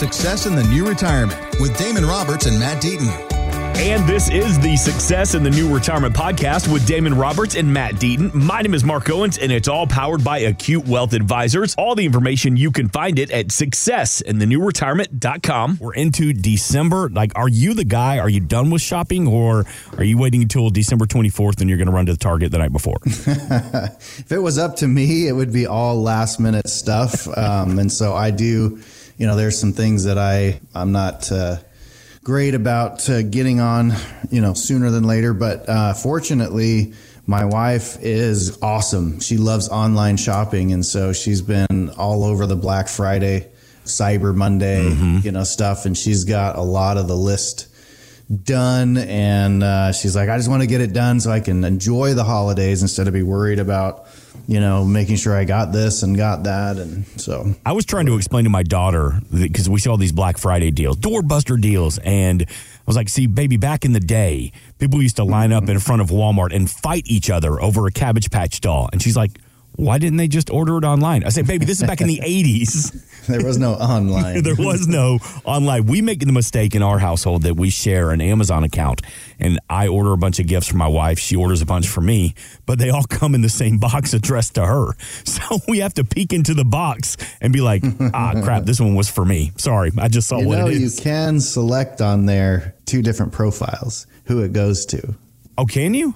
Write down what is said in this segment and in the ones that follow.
Success in the New Retirement with Damon Roberts and Matt Deaton. And this is the Success in the New Retirement podcast with Damon Roberts and Matt Deaton. My name is Mark Owens, and it's all powered by Acute Wealth Advisors. All the information you can find it at successinthenewretirement.com. We're into December. Like, are you the guy? Are you done with shopping, or are you waiting until December 24th and you're going to run to the Target the night before? if it was up to me, it would be all last minute stuff. Um, and so I do, you know, there's some things that I, I'm not, uh, great about uh, getting on, you know, sooner than later. But uh, fortunately, my wife is awesome. She loves online shopping, and so she's been all over the Black Friday, Cyber Monday, mm-hmm. you know, stuff, and she's got a lot of the list done and uh, she's like i just want to get it done so i can enjoy the holidays instead of be worried about you know making sure i got this and got that and so. I was trying to explain to my daughter because we saw these black friday deals doorbuster deals and i was like see baby back in the day people used to line up in front of walmart and fight each other over a cabbage patch doll. And she's like why didn't they just order it online? I said, baby, this is back in the 80s. There was no online. there was no online. We make the mistake in our household that we share an Amazon account, and I order a bunch of gifts for my wife. She orders a bunch for me, but they all come in the same box addressed to her. So we have to peek into the box and be like, ah, crap, this one was for me. Sorry, I just saw you what know, it is. You can select on there two different profiles who it goes to. Oh, can you?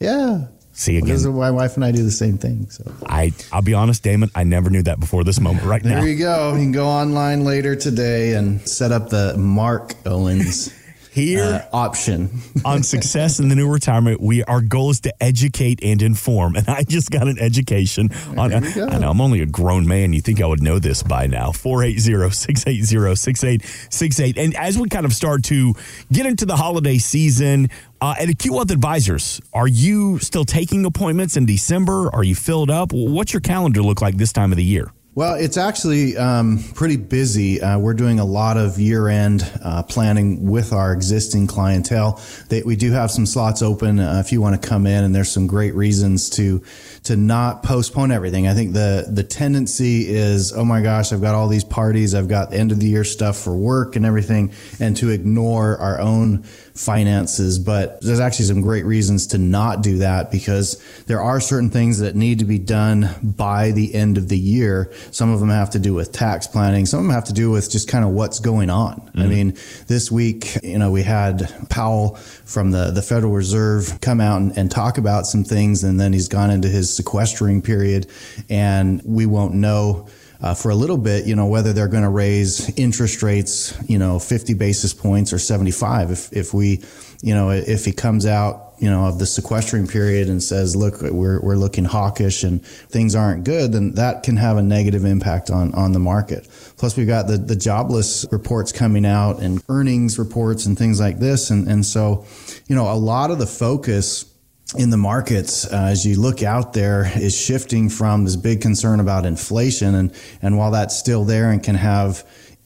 Yeah. See again. Because my wife and I do the same thing. So I, I'll be honest, Damon, I never knew that before this moment right there now. There you go. You can go online later today and set up the Mark Owens here uh, option on success in the new retirement. We our goal is to educate and inform, and I just got an education on. I know I'm only a grown man. You think I would know this by now? 480-680-6868. And as we kind of start to get into the holiday season, uh, at Acute Wealth Advisors, are you still taking appointments in December? Are you filled up? What's your calendar look like this time of the year? Well, it's actually um, pretty busy. Uh, we're doing a lot of year end uh, planning with our existing clientele. They, we do have some slots open uh, if you want to come in, and there's some great reasons to to not postpone everything. I think the the tendency is, oh my gosh, I've got all these parties, I've got end of the year stuff for work and everything, and to ignore our own finances. But there's actually some great reasons to not do that because there are certain things that need to be done by the end of the year. Some of them have to do with tax planning. Some of them have to do with just kind of what's going on. Mm-hmm. I mean, this week, you know, we had Powell from the, the Federal Reserve come out and, and talk about some things, and then he's gone into his sequestering period, and we won't know uh, for a little bit, you know, whether they're going to raise interest rates, you know, 50 basis points or 75. If, if we, you know, if he comes out, you know, of the sequestering period and says, look, we're, we're looking hawkish and things aren't good, then that can have a negative impact on, on the market. Plus we've got the, the jobless reports coming out and earnings reports and things like this. And, and so, you know, a lot of the focus in the markets uh, as you look out there is shifting from this big concern about inflation and and while that's still there and can have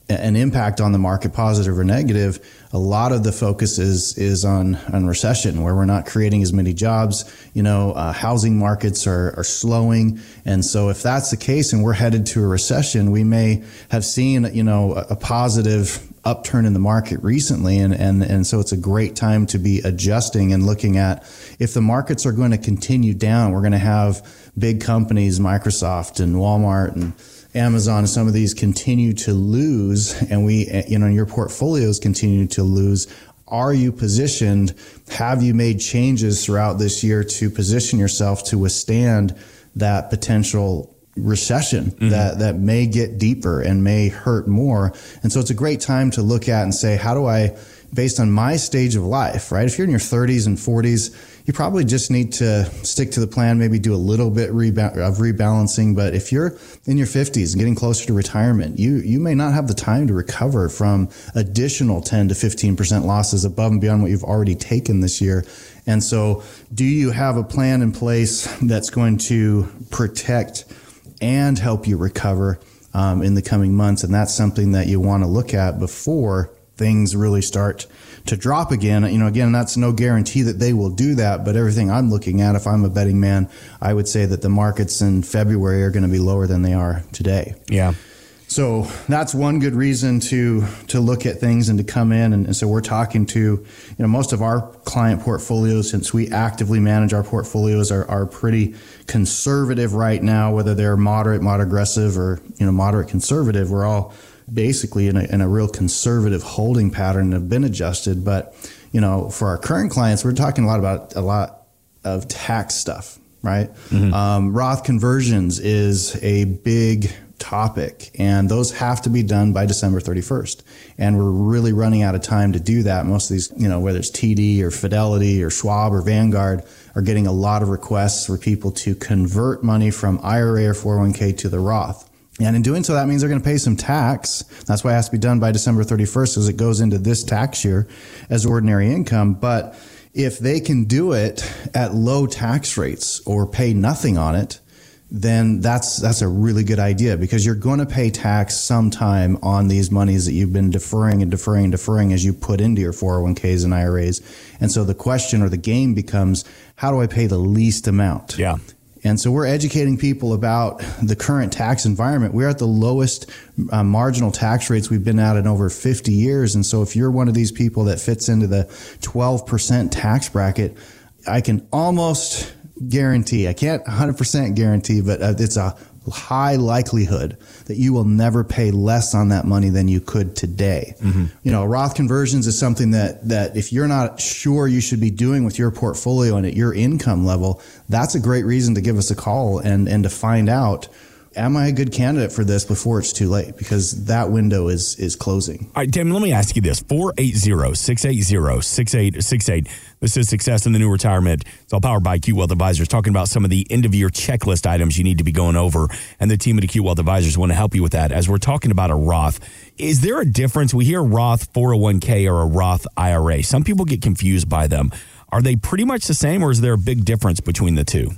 an impact on the market positive or negative a lot of the focus is is on on recession where we're not creating as many jobs. You know uh, housing markets are, are slowing. And so if that's the case and we're headed to a recession we may have seen you know a, a positive upturn in the market recently and, and and so it's a great time to be adjusting and looking at if the markets are going to continue down we're going to have big companies Microsoft and Walmart and Amazon some of these continue to lose and we you know your portfolios continue to lose. Are you positioned? Have you made changes throughout this year to position yourself to withstand that potential recession mm-hmm. that that may get deeper and may hurt more. And so it's a great time to look at and say, how do I based on my stage of life, right? If you're in your 30s and 40s, you probably just need to stick to the plan, maybe do a little bit reba- of rebalancing. But if you're in your 50s and getting closer to retirement, you, you may not have the time to recover from additional 10 to 15% losses above and beyond what you've already taken this year. And so, do you have a plan in place that's going to protect and help you recover um, in the coming months. And that's something that you want to look at before things really start to drop again. You know, again, that's no guarantee that they will do that, but everything I'm looking at, if I'm a betting man, I would say that the markets in February are going to be lower than they are today. Yeah. So that's one good reason to to look at things and to come in. And, and, so we're talking to, you know, most of our client portfolios, since we actively manage our portfolios, are, are pretty conservative right now, whether they're moderate, moderate aggressive, or you know, moderate conservative. We're all basically in a, in a real conservative holding pattern and have been adjusted. But you know, for our current clients, we're talking a lot about a lot of tax stuff, right? Mm-hmm. Um, Roth conversions is a big topic and those have to be done by December 31st. And we're really running out of time to do that. Most of these, you know, whether it's TD or Fidelity or Schwab or Vanguard are getting a lot of requests for people to convert money from IRA or 401k to the Roth. And in doing so, that means they're going to pay some tax. That's why it has to be done by December 31st as it goes into this tax year as ordinary income. But if they can do it at low tax rates or pay nothing on it, then that's that's a really good idea because you're going to pay tax sometime on these monies that you've been deferring and deferring and deferring as you put into your 401ks and IRAs. And so the question or the game becomes how do I pay the least amount? Yeah. And so we're educating people about the current tax environment. We're at the lowest uh, marginal tax rates we've been at in over 50 years. And so if you're one of these people that fits into the 12% tax bracket, I can almost guarantee. I can't 100% guarantee, but uh, it's a high likelihood that you will never pay less on that money than you could today. Mm-hmm. You know, Roth conversions is something that that if you're not sure you should be doing with your portfolio and at your income level, that's a great reason to give us a call and and to find out am I a good candidate for this before it's too late? Because that window is is closing. All right, Tim, let me ask you this 480 680 6868. This is Success in the New Retirement. It's all powered by Acute Wealth Advisors, talking about some of the end of year checklist items you need to be going over. And the team at Acute Wealth Advisors want to help you with that as we're talking about a Roth. Is there a difference? We hear Roth 401k or a Roth IRA. Some people get confused by them. Are they pretty much the same, or is there a big difference between the two?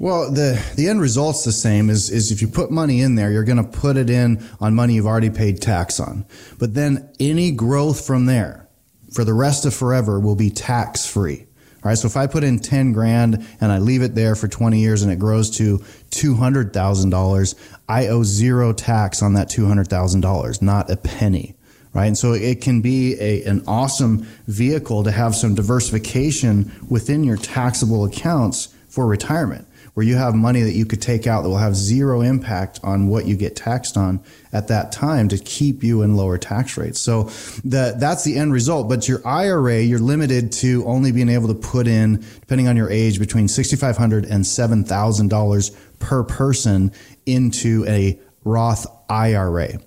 Well, the the end result's the same. Is is if you put money in there, you're going to put it in on money you've already paid tax on. But then any growth from there, for the rest of forever, will be tax free. All right. So if I put in ten grand and I leave it there for twenty years and it grows to two hundred thousand dollars, I owe zero tax on that two hundred thousand dollars, not a penny right? And so it can be a, an awesome vehicle to have some diversification within your taxable accounts for retirement where you have money that you could take out that will have zero impact on what you get taxed on at that time to keep you in lower tax rates. So the, that's the end result. But your IRA, you're limited to only being able to put in, depending on your age, between $6,500 and $7,000 per person into a Roth IRA.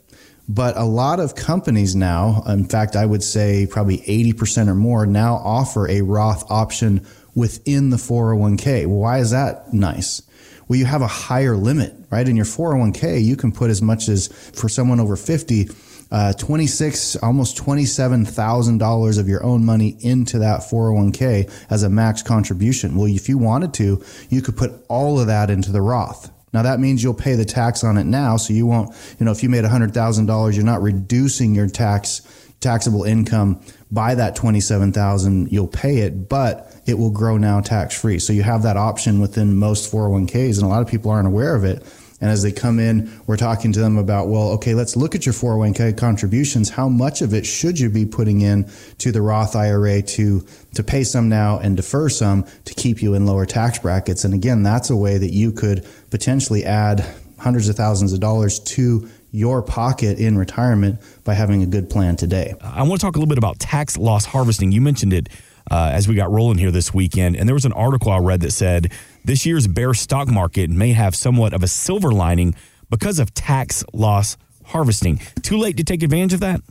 But a lot of companies now, in fact, I would say probably 80% or more now offer a Roth option within the 401k. Well, why is that nice? Well, you have a higher limit, right? In your 401k, you can put as much as for someone over 50, uh, 26, almost $27,000 of your own money into that 401k as a max contribution. Well, if you wanted to, you could put all of that into the Roth. Now that means you'll pay the tax on it now. So you won't, you know, if you made $100,000, you're not reducing your tax, taxable income by that 27,000, you'll pay it, but it will grow now tax free. So you have that option within most 401ks, and a lot of people aren't aware of it. And as they come in, we're talking to them about, well, okay, let's look at your 401k contributions. How much of it should you be putting in to the Roth IRA to, to pay some now and defer some to keep you in lower tax brackets? And again, that's a way that you could potentially add hundreds of thousands of dollars to your pocket in retirement by having a good plan today. I want to talk a little bit about tax loss harvesting. You mentioned it uh, as we got rolling here this weekend. And there was an article I read that said this year's bear stock market may have somewhat of a silver lining because of tax loss harvesting. Too late to take advantage of that?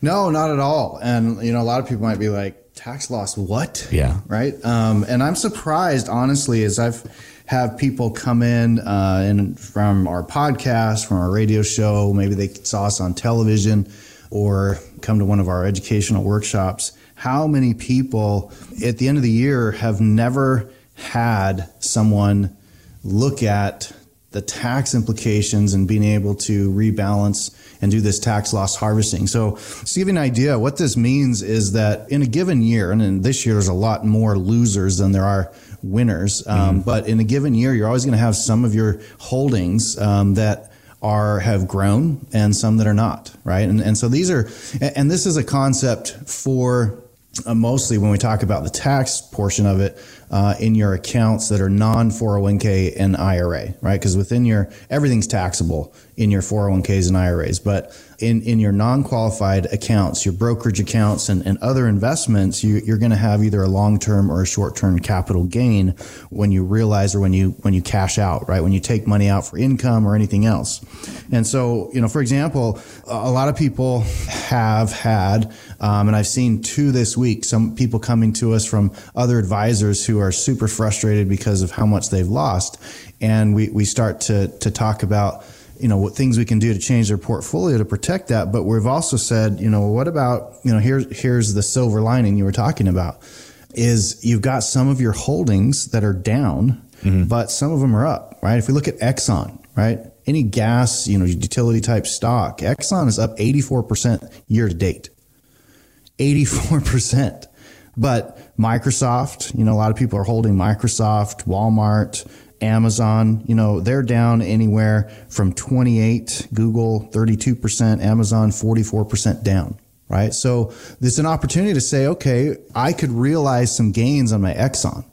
No, not at all. And, you know, a lot of people might be like, tax loss, what? Yeah. Right. Um, and I'm surprised, honestly, as I've have people come in uh, and from our podcast, from our radio show, maybe they saw us on television or come to one of our educational workshops how many people at the end of the year have never had someone look at the tax implications and being able to rebalance and do this tax loss harvesting. So, to give you an idea, what this means is that in a given year, and this year there's a lot more losers than there are winners, um, mm-hmm. but in a given year, you're always going to have some of your holdings um, that are have grown and some that are not, right? And and so these are and this is a concept for uh, mostly when we talk about the tax portion of it uh, in your accounts that are non 401k and IRA, right? Because within your everything's taxable in your 401ks and IRAs, but in, in your non-qualified accounts, your brokerage accounts and, and other investments, you, you're going to have either a long-term or a short-term capital gain when you realize or when you when you cash out, right? When you take money out for income or anything else. And so, you know, for example, a lot of people have had, um, and I've seen two this week, some people coming to us from other advisors who are super frustrated because of how much they've lost. And we, we start to, to talk about, you know, what things we can do to change their portfolio to protect that. But we've also said, you know, what about, you know, here's, here's the silver lining you were talking about is you've got some of your holdings that are down, mm-hmm. but some of them are up, right? If we look at Exxon, right? Any gas, you know, utility type stock, Exxon is up 84% year to date. 84%. But Microsoft, you know, a lot of people are holding Microsoft, Walmart, Amazon, you know, they're down anywhere from 28, Google 32%, Amazon 44% down, right? So there's an opportunity to say, okay, I could realize some gains on my Exxon.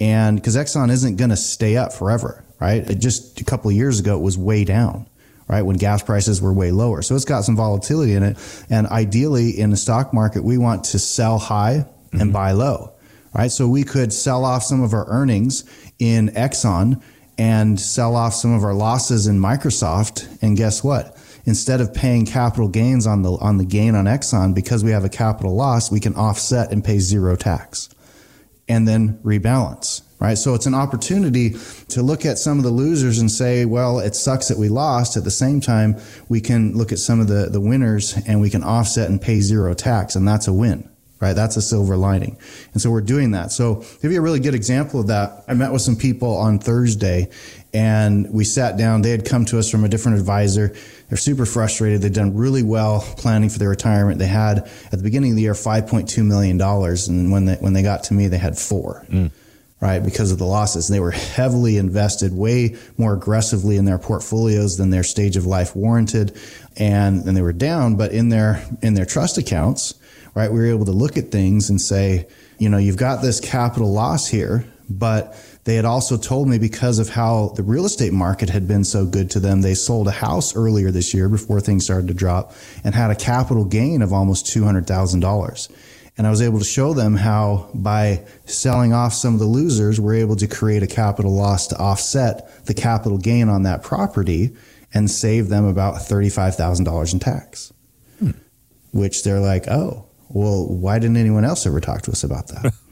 And because Exxon isn't going to stay up forever, right? It just a couple of years ago, it was way down right? When gas prices were way lower. So it's got some volatility in it. And ideally in the stock market, we want to sell high mm-hmm. and buy low, right? So we could sell off some of our earnings in Exxon and sell off some of our losses in Microsoft. And guess what? Instead of paying capital gains on the on the gain on Exxon because we have a capital loss, we can offset and pay zero tax and then rebalance right? So it's an opportunity to look at some of the losers and say, well, it sucks that we lost. At the same time, we can look at some of the, the winners and we can offset and pay zero tax, and that's a win right? That's a silver lining. And so we're doing that. So give you a really good example of that, I met with some people on Thursday and we sat down. They had come to us from a different advisor. They're super frustrated. They've done really well planning for their retirement. They had at the beginning of the year $5.2 million. And when they, when they got to me, they had four. Mm. Right, because of the losses. They were heavily invested, way more aggressively in their portfolios than their stage of life warranted, and then they were down. But in their in their trust accounts, right? We were able to look at things and say, you know, you've got this capital loss here, but they had also told me because of how the real estate market had been so good to them, they sold a house earlier this year before things started to drop and had a capital gain of almost $200,000. And I was able to show them how by selling off some of the losers, we're able to create a capital loss to offset the capital gain on that property and save them about $35,000 in tax. Hmm. Which they're like, oh, well, why didn't anyone else ever talk to us about that?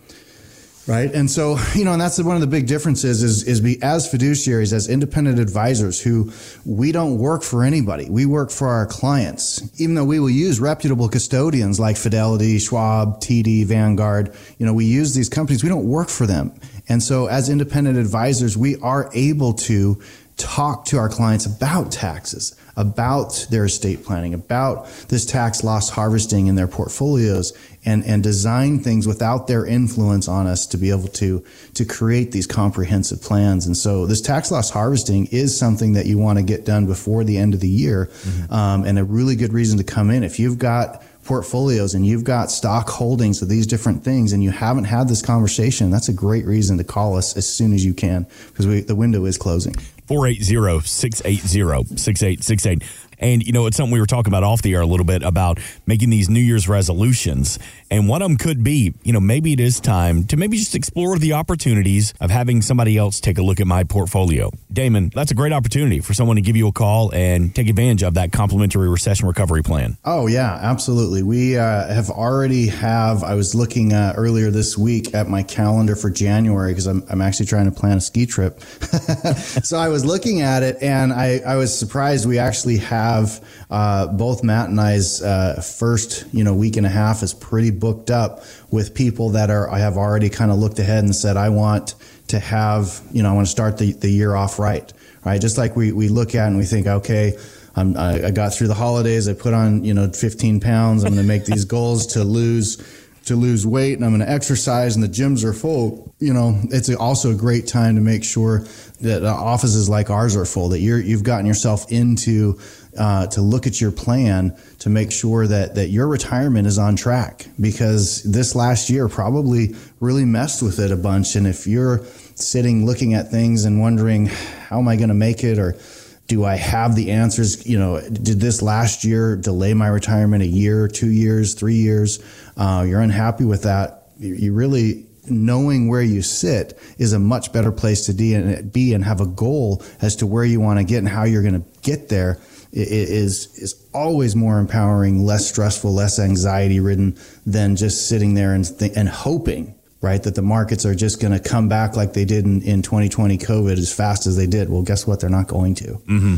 right? And so you know and that's one of the big differences is is be as fiduciaries as independent advisors who we don't work for anybody. We work for our clients. Even though we will use reputable custodians like fidelity schwab td vanguard you know we use these companies. We don't work for them. And so as independent advisors we are able to talk to our clients about taxes about their estate planning, about this tax loss harvesting in their portfolios and, and design things without their influence on us to be able to, to create these comprehensive plans. And so this tax loss harvesting is something that you want to get done before the end of the year. Mm-hmm. Um, and a really good reason to come in. If you've got portfolios and you've got stock holdings of these different things and you haven't had this conversation, that's a great reason to call us as soon as you can because we, the window is closing. 480 680 6868. And, you know, it's something we were talking about off the air a little bit about making these New Year's resolutions. And one of them could be, you know, maybe it is time to maybe just explore the opportunities of having somebody else take a look at my portfolio. Damon, that's a great opportunity for someone to give you a call and take advantage of that complimentary recession recovery plan. Oh, yeah, absolutely. We uh, have already have, I was looking uh, earlier this week at my calendar for January because I'm, I'm actually trying to plan a ski trip. so I was looking at it and I, I was surprised we actually have have uh, both Matt and I's uh, first you know week and a half is pretty booked up with people that are I have already kind of looked ahead and said I want to have you know I want to start the, the year off right right? Just like we we look at and we think okay I'm, I, I got through the holidays I put on you know 15 pounds I'm going to make these goals to lose to lose weight and I'm going to exercise and the gyms are full, you know, it's also a great time to make sure that offices like ours are full, that you're, you've gotten yourself into uh, to look at your plan to make sure that that your retirement is on track because this last year probably really messed with it a bunch. And if you're sitting looking at things and wondering how am I going to make it or do I have the answers? You know, did this last year delay my retirement a year, two years, three years? Uh, you're unhappy with that. You, you really knowing where you sit is a much better place to be and, be and have a goal as to where you want to get and how you're going to get there is is always more empowering, less stressful, less anxiety ridden than just sitting there and th- and hoping right? That the markets are just going to come back like they did in, in 2020 COVID as fast as they did. Well, guess what? They're not going to. Mm-hmm.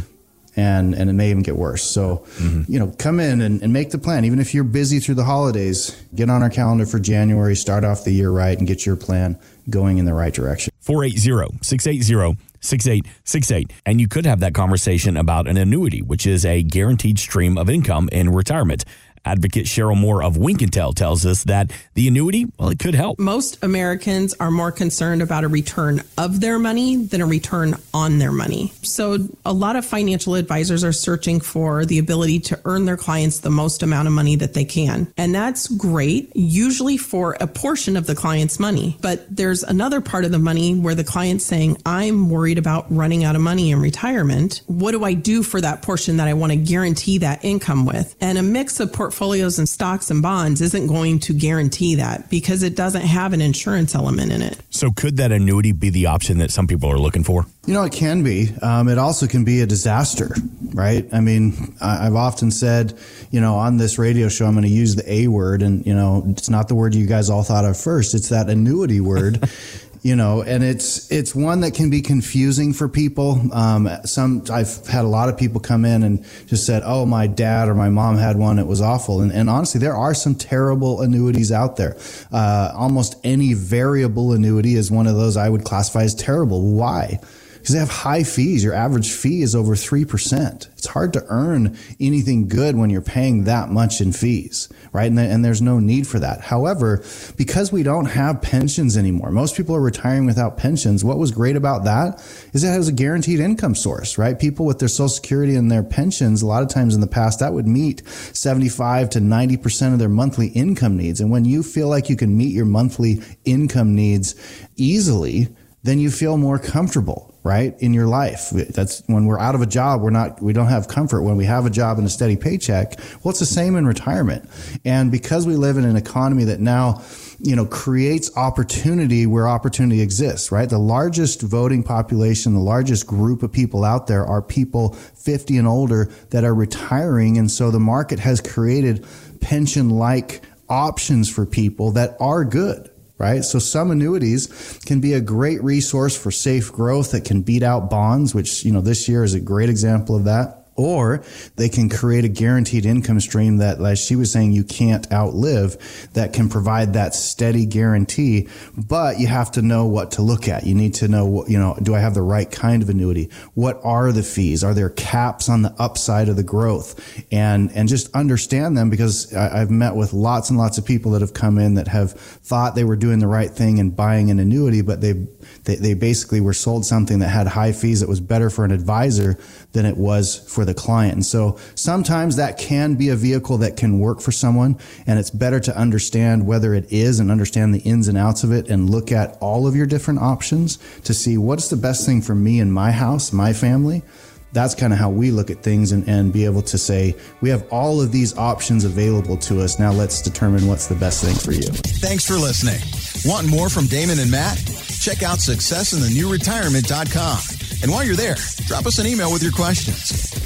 And, and it may even get worse. So, mm-hmm. you know, come in and, and make the plan. Even if you're busy through the holidays, get on our calendar for January, start off the year right and get your plan going in the right direction. 480 680 6868. And you could have that conversation about an annuity, which is a guaranteed stream of income in retirement. Advocate Sheryl Moore of Wink Intel tells us that the annuity, well, it could help. Most Americans are more concerned about a return of their money than a return on their money. So a lot of financial advisors are searching for the ability to earn their clients the most amount of money that they can. And that's great, usually for a portion of the client's money. But there's another part of the money where the client's saying, I'm worried about running out of money in retirement. What do I do for that portion that I want to guarantee that income with? And a mix of portfolio portfolios and stocks and bonds isn't going to guarantee that because it doesn't have an insurance element in it. So, could that annuity be the option that some people are looking for? You know, it can be. Um, it also can be a disaster, right? I mean, I've often said, you know, on this radio show, I'm going to use the A word, and, you know, it's not the word you guys all thought of first, it's that annuity word. you know, and it's it's one that can be confusing for people. Um, some I've had a lot of people come in and just said, "Oh, my dad or my mom had one; it was awful." And, and honestly, there are some terrible annuities out there. Uh, almost any variable annuity is one of those I would classify as terrible. Why? Because they have high fees. Your average fee is over 3%. It's hard to earn anything good when you're paying that much in fees, right? And, and there's no need for that. However, because we don't have pensions anymore, most people are retiring without pensions. What was great about that is it has a guaranteed income source, right? People with their social security and their pensions, a lot of times in the past, that would meet 75 to 90% of their monthly income needs. And when you feel like you can meet your monthly income needs easily, then you feel more comfortable right in your life. That's when we're out of a job we're not we don't have comfort. When we have a job and a steady paycheck well it's the same in retirement. And because we live in an economy that now you know creates opportunity where opportunity exists right? The largest voting population the largest group of people out there are people 50 and older that are retiring. And so the market has created pension like options for people that are good right? So some annuities can be a great resource for safe growth that can beat out bonds, which, you know, this year is a great example of that or they can create a guaranteed income stream that, as she was saying, you can't outlive that can provide that steady guarantee. But you have to know what to look at. You need to know what, you know, do I have the right kind of annuity? What are the fees? Are there caps on the upside of the growth? And, and just understand them because I, I've met with lots and lots of people that have come in that have thought they were doing the right thing and buying an annuity, but they they, they basically were sold something that had high fees that was better for an advisor than it was for the client. And so sometimes that can be a vehicle that can work for someone. And it's better to understand whether it is and understand the ins and outs of it and look at all of your different options to see what's the best thing for me and my house, my family that's kind of how we look at things and, and be able to say, we have all of these options available to us. Now let's determine what's the best thing for you. Thanks for listening. Want more from Damon and Matt? Check out successinthenewretirement.com. And while you're there, drop us an email with your questions.